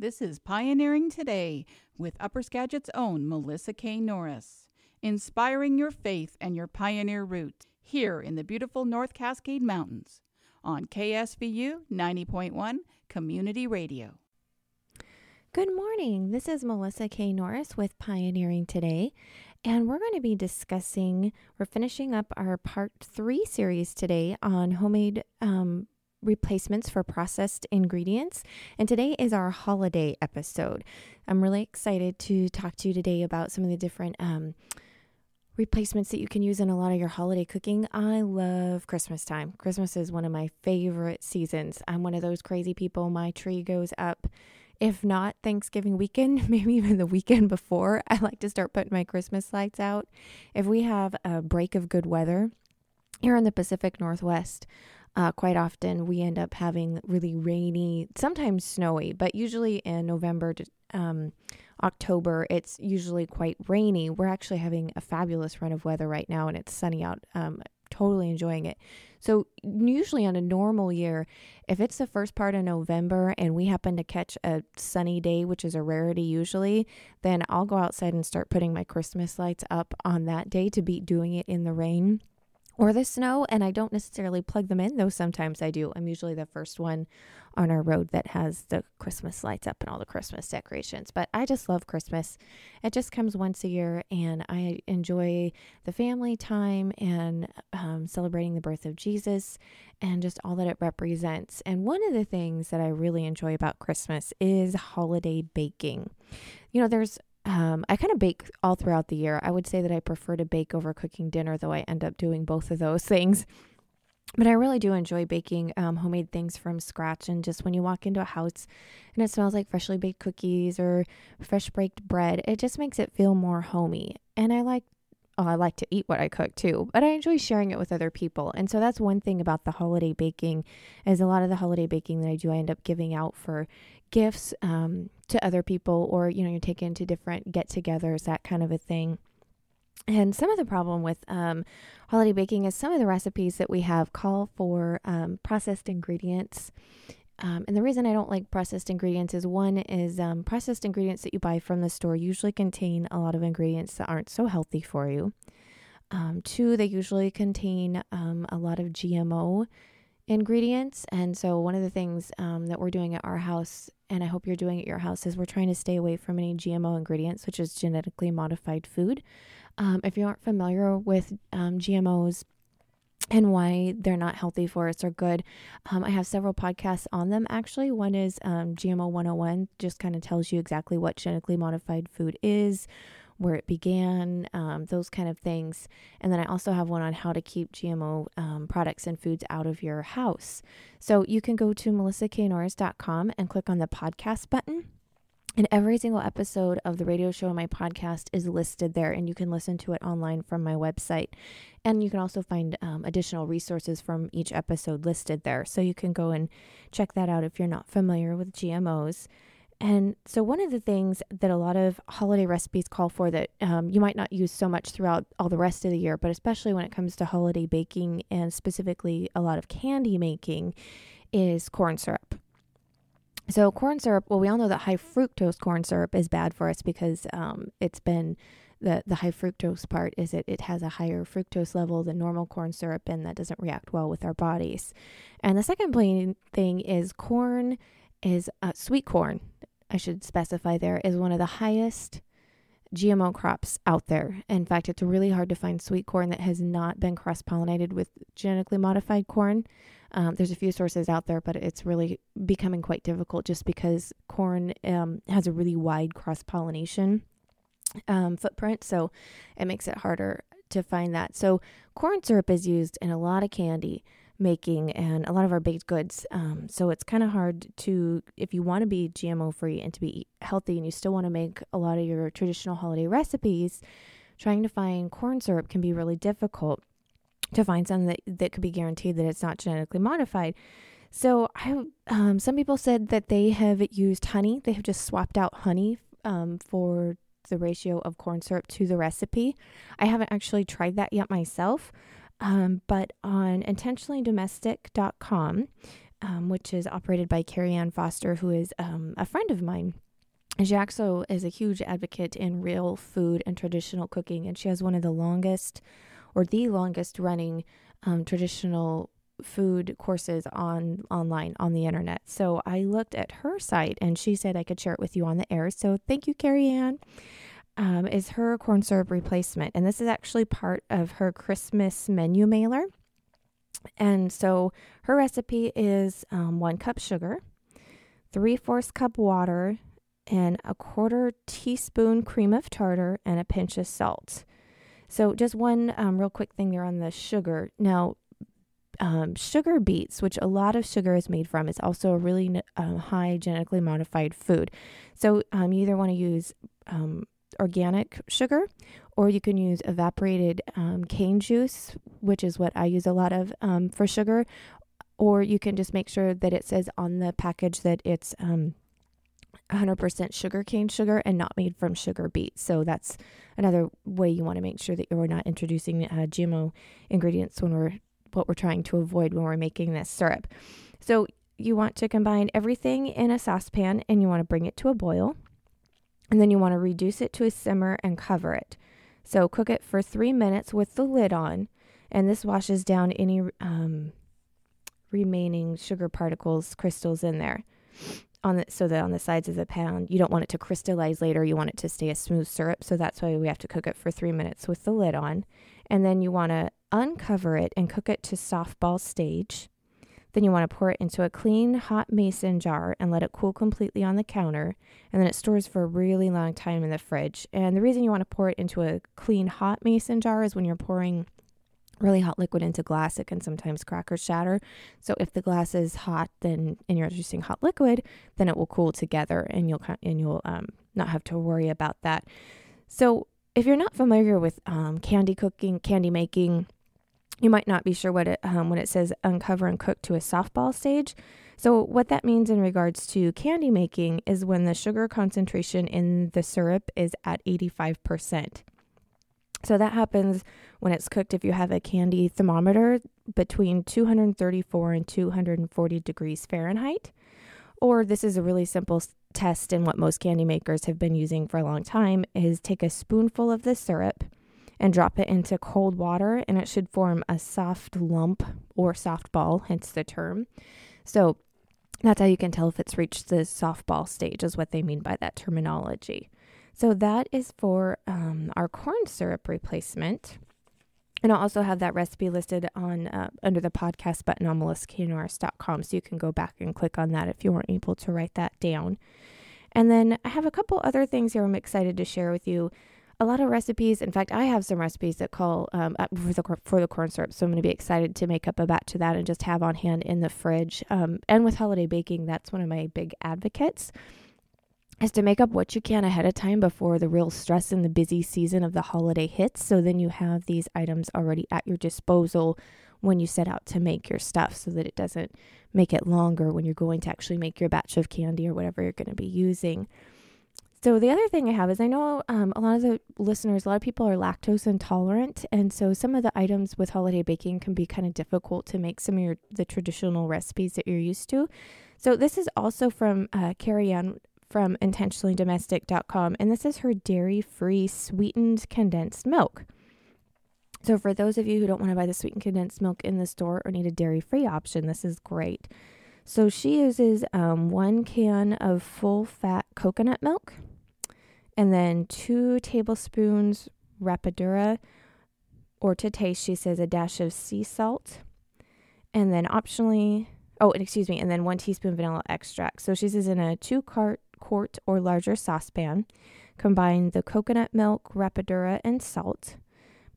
This is Pioneering Today with Upper Skagit's own Melissa K. Norris, inspiring your faith and your pioneer roots here in the beautiful North Cascade Mountains on KSVU 90.1 Community Radio. Good morning. This is Melissa K. Norris with Pioneering Today, and we're going to be discussing, we're finishing up our part three series today on homemade um, replacements for processed ingredients. And today is our holiday episode. I'm really excited to talk to you today about some of the different um, replacements that you can use in a lot of your holiday cooking. I love Christmas time. Christmas is one of my favorite seasons. I'm one of those crazy people. My tree goes up. If not Thanksgiving weekend, maybe even the weekend before, I like to start putting my Christmas lights out. If we have a break of good weather here in the Pacific Northwest, uh, quite often we end up having really rainy, sometimes snowy, but usually in November to um, October, it's usually quite rainy. We're actually having a fabulous run of weather right now and it's sunny out. Um, totally enjoying it. So, usually on a normal year, if it's the first part of November and we happen to catch a sunny day, which is a rarity usually, then I'll go outside and start putting my Christmas lights up on that day to be doing it in the rain or the snow, and I don't necessarily plug them in, though sometimes I do. I'm usually the first one on our road that has the Christmas lights up and all the Christmas decorations. But I just love Christmas. It just comes once a year, and I enjoy the family time and um, celebrating the birth of Jesus and just all that it represents. And one of the things that I really enjoy about Christmas is holiday baking. You know, there's um, I kind of bake all throughout the year. I would say that I prefer to bake over cooking dinner, though I end up doing both of those things. But I really do enjoy baking um, homemade things from scratch. And just when you walk into a house and it smells like freshly baked cookies or fresh baked bread, it just makes it feel more homey. And I like oh, I like to eat what I cook too, but I enjoy sharing it with other people. And so that's one thing about the holiday baking is a lot of the holiday baking that I do, I end up giving out for gifts um, to other people, or you know, you're taken to different get-togethers, that kind of a thing. And some of the problem with um, holiday baking is some of the recipes that we have call for um, processed ingredients. Um, and the reason I don't like processed ingredients is one is um, processed ingredients that you buy from the store usually contain a lot of ingredients that aren't so healthy for you. Um, two, they usually contain um, a lot of GMO ingredients. And so, one of the things um, that we're doing at our house, and I hope you're doing at your house, is we're trying to stay away from any GMO ingredients, which is genetically modified food. Um, if you aren't familiar with um, GMOs, and why they're not healthy for us or good. Um, I have several podcasts on them actually. One is um, GMO 101, just kind of tells you exactly what genetically modified food is, where it began, um, those kind of things. And then I also have one on how to keep GMO um, products and foods out of your house. So you can go to melissaknorris.com and click on the podcast button. And every single episode of the radio show and my podcast is listed there, and you can listen to it online from my website. And you can also find um, additional resources from each episode listed there. So you can go and check that out if you're not familiar with GMOs. And so, one of the things that a lot of holiday recipes call for that um, you might not use so much throughout all the rest of the year, but especially when it comes to holiday baking and specifically a lot of candy making, is corn syrup. So, corn syrup, well, we all know that high fructose corn syrup is bad for us because um, it's been the, the high fructose part is it, it has a higher fructose level than normal corn syrup, and that doesn't react well with our bodies. And the second thing is corn is uh, sweet corn I should specify there, is one of the highest GMO crops out there. In fact, it's really hard to find sweet corn that has not been cross pollinated with genetically modified corn. Um, there's a few sources out there, but it's really becoming quite difficult just because corn um, has a really wide cross pollination um, footprint. So it makes it harder to find that. So corn syrup is used in a lot of candy making and a lot of our baked goods. Um, so it's kind of hard to, if you want to be GMO free and to be healthy and you still want to make a lot of your traditional holiday recipes, trying to find corn syrup can be really difficult to find something that, that could be guaranteed that it's not genetically modified. So I, um, some people said that they have used honey. They have just swapped out honey um, for the ratio of corn syrup to the recipe. I haven't actually tried that yet myself. Um, but on intentionallydomestic.com, um, which is operated by Carrie Ann Foster, who is um, a friend of mine. Also is a huge advocate in real food and traditional cooking, and she has one of the longest, or the longest running, um, traditional food courses on online on the internet. So I looked at her site, and she said I could share it with you on the air. So thank you, Carrie Ann. Um, is her corn syrup replacement, and this is actually part of her Christmas menu mailer. And so her recipe is um, one cup sugar, three fourths cup water, and a quarter teaspoon cream of tartar, and a pinch of salt. So, just one um, real quick thing there on the sugar. Now, um, sugar beets, which a lot of sugar is made from, is also a really um, high genetically modified food. So, um, you either want to use um, organic sugar or you can use evaporated um, cane juice, which is what I use a lot of for sugar. Or you can just make sure that it says on the package that it's 100% sugar cane sugar and not made from sugar beets. So that's another way you want to make sure that you're not introducing uh, GMO ingredients when we're what we're trying to avoid when we're making this syrup. So you want to combine everything in a saucepan and you want to bring it to a boil. And then you want to reduce it to a simmer and cover it. So cook it for three minutes with the lid on, and this washes down any um, remaining sugar particles, crystals in there. On the so that on the sides of the pan you don't want it to crystallize later you want it to stay a smooth syrup so that's why we have to cook it for three minutes with the lid on. And then you want to uncover it and cook it to softball stage then you want to pour it into a clean hot mason jar and let it cool completely on the counter and then it stores for a really long time in the fridge and the reason you want to pour it into a clean hot mason jar is when you're pouring really hot liquid into glass, it can sometimes crack or shatter. So if the glass is hot, then and you're introducing hot liquid, then it will cool together, and you'll and you'll um, not have to worry about that. So if you're not familiar with um, candy cooking, candy making, you might not be sure what it um, when it says uncover and cook to a softball stage. So what that means in regards to candy making is when the sugar concentration in the syrup is at 85 percent. So that happens when it's cooked if you have a candy thermometer between 234 and 240 degrees Fahrenheit. Or this is a really simple test and what most candy makers have been using for a long time is take a spoonful of the syrup and drop it into cold water and it should form a soft lump or soft ball, hence the term. So that's how you can tell if it's reached the softball stage is what they mean by that terminology. So that is for um, our corn syrup replacement. And I'll also have that recipe listed on uh, under the podcast button on melissaknorris.com. So you can go back and click on that if you weren't able to write that down. And then I have a couple other things here I'm excited to share with you. A lot of recipes. In fact, I have some recipes that call um, for the for the corn syrup. So I'm going to be excited to make up a batch of that and just have on hand in the fridge. Um, and with holiday baking, that's one of my big advocates is to make up what you can ahead of time before the real stress and the busy season of the holiday hits. So then you have these items already at your disposal when you set out to make your stuff so that it doesn't make it longer when you're going to actually make your batch of candy or whatever you're going to be using. So, the other thing I have is I know um, a lot of the listeners, a lot of people are lactose intolerant. And so, some of the items with holiday baking can be kind of difficult to make some of your the traditional recipes that you're used to. So, this is also from uh, Carrie Ann from intentionallydomestic.com, and this is her dairy free sweetened condensed milk. So, for those of you who don't want to buy the sweetened condensed milk in the store or need a dairy free option, this is great. So, she uses um, one can of full fat coconut milk and then two tablespoons rapadura, or to taste, she says a dash of sea salt, and then optionally, oh, excuse me, and then one teaspoon vanilla extract. So, she says in a two cart quart or larger saucepan. Combine the coconut milk, rapadura, and salt.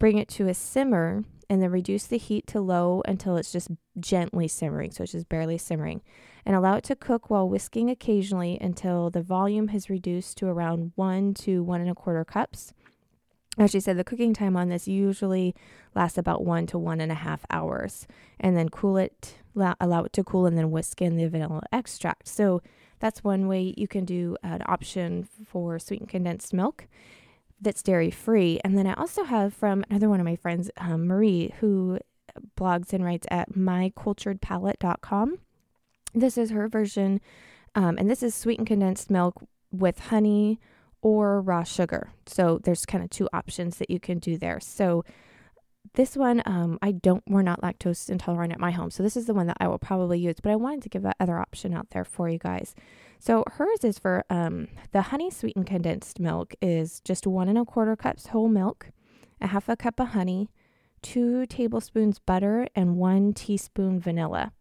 Bring it to a simmer and then reduce the heat to low until it's just gently simmering, so it's just barely simmering. And allow it to cook while whisking occasionally until the volume has reduced to around one to one and a quarter cups. As she said, the cooking time on this usually lasts about one to one and a half hours. And then cool it, allow it to cool, and then whisk in the vanilla extract. So that's one way you can do an option for sweetened condensed milk that's dairy free. And then I also have from another one of my friends, um, Marie, who blogs and writes at myculturedpalate.com. This is her version, um, and this is sweetened condensed milk with honey or raw sugar. So there's kind of two options that you can do there. So this one, um, I don't, we're not lactose intolerant at my home. So this is the one that I will probably use, but I wanted to give that other option out there for you guys. So hers is for um, the honey sweetened condensed milk is just one and a quarter cups whole milk, a half a cup of honey, two tablespoons butter, and one teaspoon vanilla.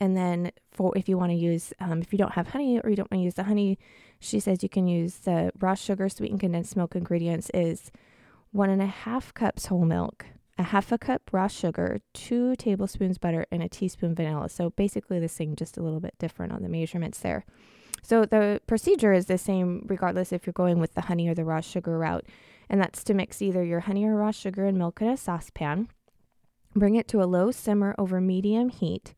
And then for if you want to use, um, if you don't have honey or you don't want to use the honey, she says you can use the raw sugar sweetened condensed milk ingredients is one and a half cups whole milk, a half a cup raw sugar, two tablespoons butter, and a teaspoon vanilla. So basically the same, just a little bit different on the measurements there. So the procedure is the same regardless if you're going with the honey or the raw sugar route. And that's to mix either your honey or raw sugar and milk in a saucepan. Bring it to a low simmer over medium heat,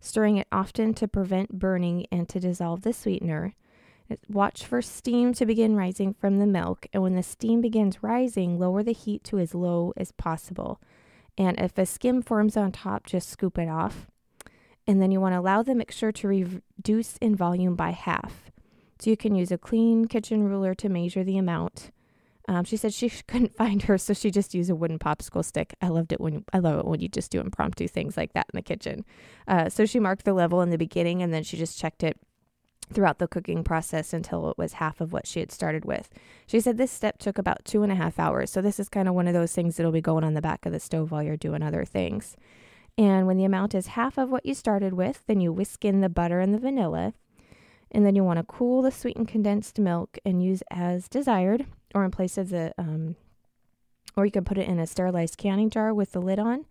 stirring it often to prevent burning and to dissolve the sweetener. Watch for steam to begin rising from the milk, and when the steam begins rising, lower the heat to as low as possible. And if a skim forms on top, just scoop it off. And then you want to allow the mixture to reduce in volume by half. So you can use a clean kitchen ruler to measure the amount. Um, she said she couldn't find her, so she just used a wooden popsicle stick. I loved it when I love it when you just do impromptu things like that in the kitchen. Uh, so she marked the level in the beginning, and then she just checked it throughout the cooking process until it was half of what she had started with. She said this step took about two and a half hours. So, this is kind of one of those things that'll be going on the back of the stove while you're doing other things. And when the amount is half of what you started with, then you whisk in the butter and the vanilla. And then you want to cool the sweetened condensed milk and use as desired, or in place of the, um, or you can put it in a sterilized canning jar with the lid on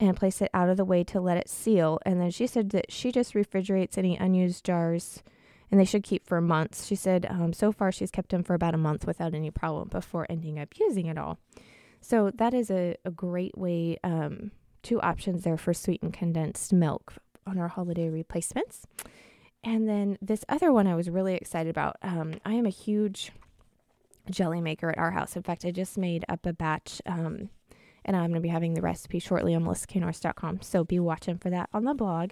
and place it out of the way to let it seal. And then she said that she just refrigerates any unused jars and they should keep for months. She said um, so far she's kept them for about a month without any problem before ending up using it all. So that is a, a great way, um, two options there for sweetened condensed milk on our holiday replacements. And then this other one I was really excited about. Um, I am a huge jelly maker at our house. In fact, I just made up a batch, um, and I'm going to be having the recipe shortly on melissaknorris.com. So be watching for that on the blog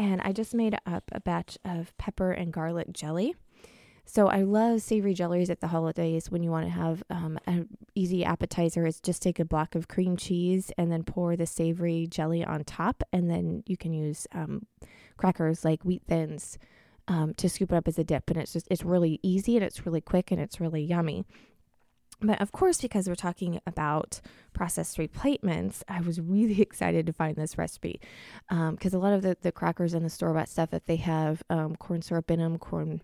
and I just made up a batch of pepper and garlic jelly. So I love savory jellies at the holidays when you want to have um, an easy appetizer. Is just take a block of cream cheese and then pour the savory jelly on top, and then you can use um, crackers like wheat thins um, to scoop it up as a dip. And it's just it's really easy and it's really quick and it's really yummy. But of course, because we're talking about processed replacements, I was really excited to find this recipe because um, a lot of the, the crackers in the store bought stuff that they have um, corn syrup in them, corn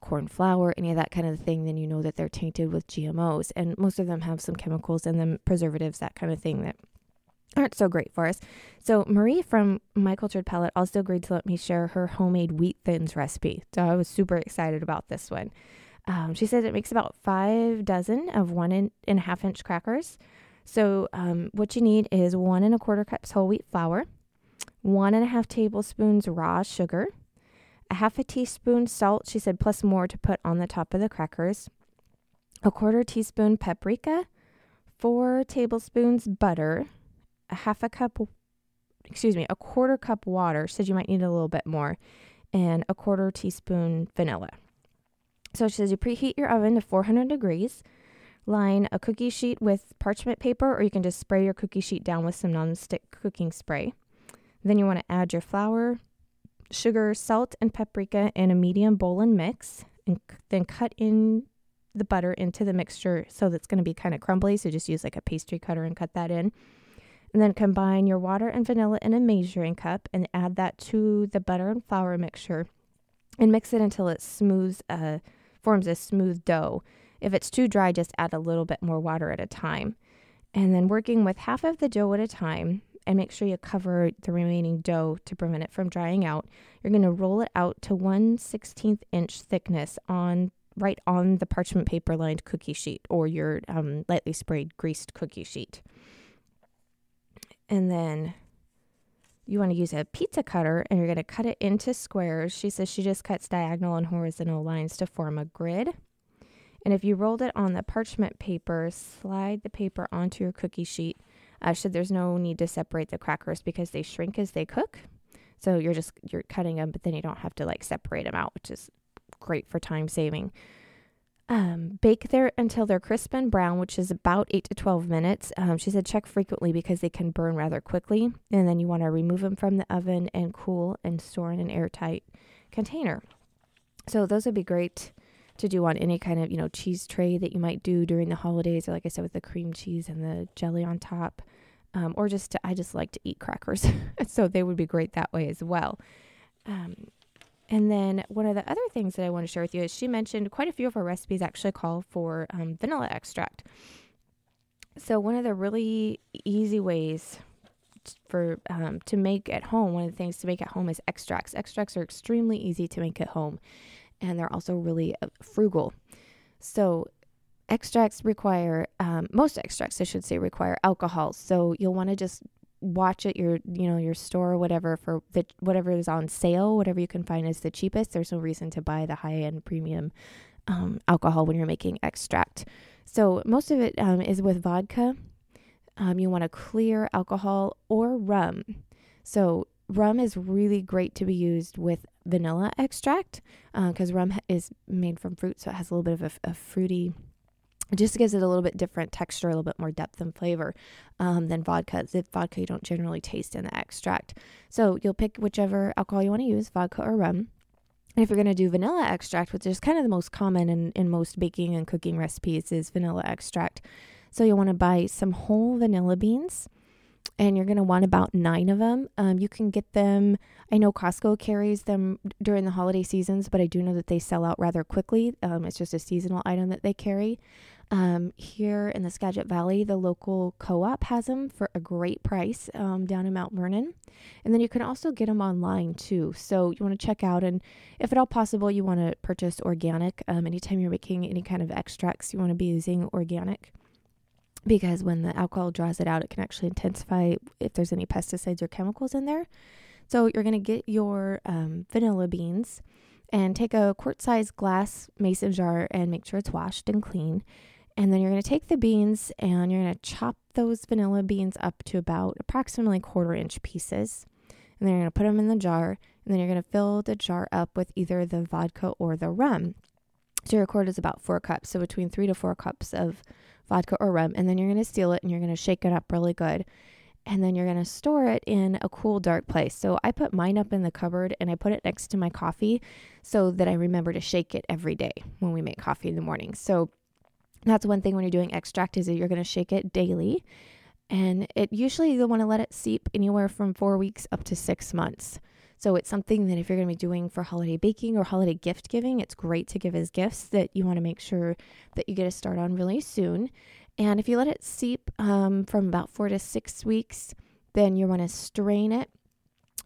corn flour, any of that kind of thing, then you know that they're tainted with GMOs. And most of them have some chemicals in them, preservatives, that kind of thing that aren't so great for us. So Marie from My Cultured Palate also agreed to let me share her homemade wheat thins recipe. So I was super excited about this one. Um, she said it makes about five dozen of one and, and a half inch crackers. So, um, what you need is one and a quarter cups whole wheat flour, one and a half tablespoons raw sugar, a half a teaspoon salt, she said, plus more to put on the top of the crackers, a quarter teaspoon paprika, four tablespoons butter, a half a cup, excuse me, a quarter cup water, said you might need a little bit more, and a quarter teaspoon vanilla. So she says you preheat your oven to 400 degrees. Line a cookie sheet with parchment paper, or you can just spray your cookie sheet down with some nonstick cooking spray. Then you want to add your flour, sugar, salt, and paprika in a medium bowl and mix, and then cut in the butter into the mixture so that's going to be kind of crumbly. So just use like a pastry cutter and cut that in. And then combine your water and vanilla in a measuring cup and add that to the butter and flour mixture and mix it until it smooths uh, forms a smooth dough. If it's too dry, just add a little bit more water at a time. And then working with half of the dough at a time, and make sure you cover the remaining dough to prevent it from drying out. You're going to roll it out to 1 16th inch thickness on right on the parchment paper lined cookie sheet or your um, lightly sprayed greased cookie sheet. And then you want to use a pizza cutter and you're going to cut it into squares. She says she just cuts diagonal and horizontal lines to form a grid. And if you rolled it on the parchment paper, slide the paper onto your cookie sheet. Uh, so there's no need to separate the crackers because they shrink as they cook. So you're just you're cutting them, but then you don't have to like separate them out, which is great for time saving. Um, bake there until they're crisp and brown, which is about 8 to 12 minutes. Um, she said check frequently because they can burn rather quickly. And then you want to remove them from the oven and cool and store in an airtight container. So those would be great to do on any kind of, you know, cheese tray that you might do during the holidays, or like I said, with the cream cheese and the jelly on top. Um, or just to, I just like to eat crackers. so they would be great that way as well. Um, and then one of the other things that I want to share with you is she mentioned quite a few of her recipes actually call for um, vanilla extract. So one of the really easy ways for um, to make at home, one of the things to make at home is extracts. Extracts are extremely easy to make at home, and they're also really uh, frugal. So extracts require um, most extracts, I should say, require alcohol. So you'll want to just watch at your you know your store or whatever for the whatever is on sale whatever you can find is the cheapest. There's no reason to buy the high end premium um, alcohol when you're making extract. So most of it um, is with vodka. Um, you want a clear alcohol or rum. So rum is really great to be used with vanilla extract because uh, rum is made from fruit so it has a little bit of a, a fruity it just gives it a little bit different texture, a little bit more depth and flavor um, than vodka. The vodka you don't generally taste in the extract. So you'll pick whichever alcohol you want to use, vodka or rum. And if you're going to do vanilla extract, which is kind of the most common in, in most baking and cooking recipes, is vanilla extract. So you'll want to buy some whole vanilla beans and you're going to want about nine of them. Um, you can get them, I know Costco carries them during the holiday seasons, but I do know that they sell out rather quickly. Um, it's just a seasonal item that they carry. Um, here in the Skagit Valley, the local co op has them for a great price um, down in Mount Vernon. And then you can also get them online too. So you want to check out, and if at all possible, you want to purchase organic. Um, anytime you're making any kind of extracts, you want to be using organic because when the alcohol draws it out, it can actually intensify if there's any pesticides or chemicals in there. So you're going to get your um, vanilla beans and take a quart sized glass mason jar and make sure it's washed and clean. And then you're going to take the beans and you're going to chop those vanilla beans up to about approximately quarter inch pieces. And then you're going to put them in the jar. And then you're going to fill the jar up with either the vodka or the rum. So your quart is about four cups. So between three to four cups of vodka or rum. And then you're going to seal it and you're going to shake it up really good. And then you're going to store it in a cool, dark place. So I put mine up in the cupboard and I put it next to my coffee so that I remember to shake it every day when we make coffee in the morning. So that's one thing when you're doing extract is that you're going to shake it daily. And it usually you'll want to let it seep anywhere from four weeks up to six months. So it's something that if you're going to be doing for holiday baking or holiday gift giving, it's great to give as gifts that you want to make sure that you get a start on really soon. And if you let it seep um, from about four to six weeks, then you want to strain it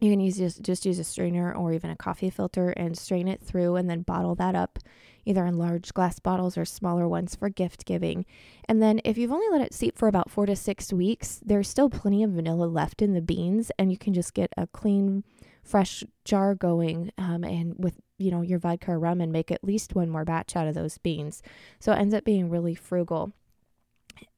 you can use just, just use a strainer or even a coffee filter and strain it through and then bottle that up either in large glass bottles or smaller ones for gift giving. And then if you've only let it seep for about 4 to 6 weeks, there's still plenty of vanilla left in the beans and you can just get a clean fresh jar going um, and with you know your vodka rum and make at least one more batch out of those beans. So it ends up being really frugal.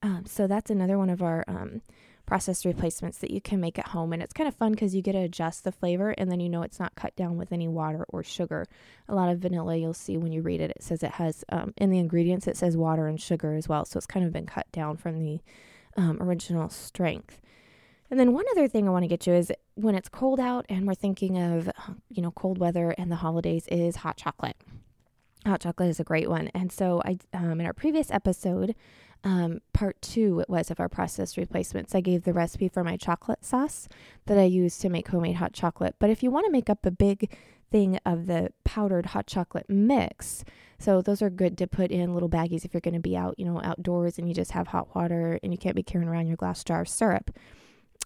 Um, so that's another one of our um, processed replacements that you can make at home. And it's kind of fun because you get to adjust the flavor and then you know it's not cut down with any water or sugar. A lot of vanilla, you'll see when you read it, it says it has um, in the ingredients, it says water and sugar as well. So it's kind of been cut down from the um, original strength. And then one other thing I want to get you is when it's cold out and we're thinking of, you know, cold weather and the holidays is hot chocolate. Hot chocolate is a great one. And so I um, in our previous episode, um, part two it was of our processed replacements. I gave the recipe for my chocolate sauce that I use to make homemade hot chocolate. But if you want to make up a big thing of the powdered hot chocolate mix, so those are good to put in little baggies if you're going to be out, you know, outdoors and you just have hot water and you can't be carrying around your glass jar of syrup.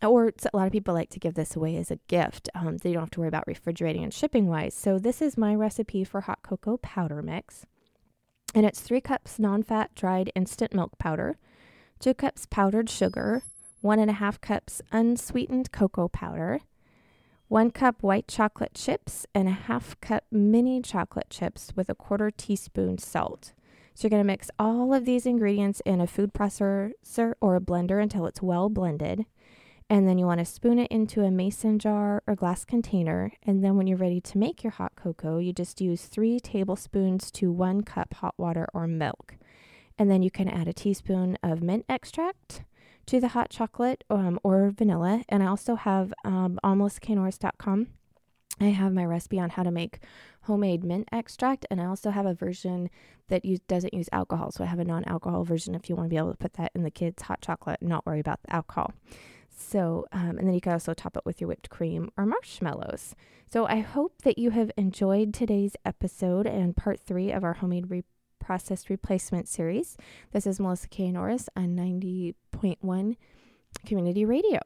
Or a lot of people like to give this away as a gift. Um, so you don't have to worry about refrigerating and shipping wise. So this is my recipe for hot cocoa powder mix and it's three cups non fat dried instant milk powder, two cups powdered sugar, one and a half cups unsweetened cocoa powder, one cup white chocolate chips, and a half cup mini chocolate chips with a quarter teaspoon salt. So you're going to mix all of these ingredients in a food processor or a blender until it's well blended. And then you want to spoon it into a mason jar or glass container. And then when you're ready to make your hot cocoa, you just use three tablespoons to one cup hot water or milk. And then you can add a teaspoon of mint extract to the hot chocolate um, or vanilla. And I also have um, I have my recipe on how to make homemade mint extract, and I also have a version that use, doesn't use alcohol. So I have a non alcohol version if you want to be able to put that in the kids' hot chocolate and not worry about the alcohol. So, um, and then you can also top it with your whipped cream or marshmallows. So, I hope that you have enjoyed today's episode and part three of our homemade re- processed replacement series. This is Melissa K. Norris on 90.1 Community Radio.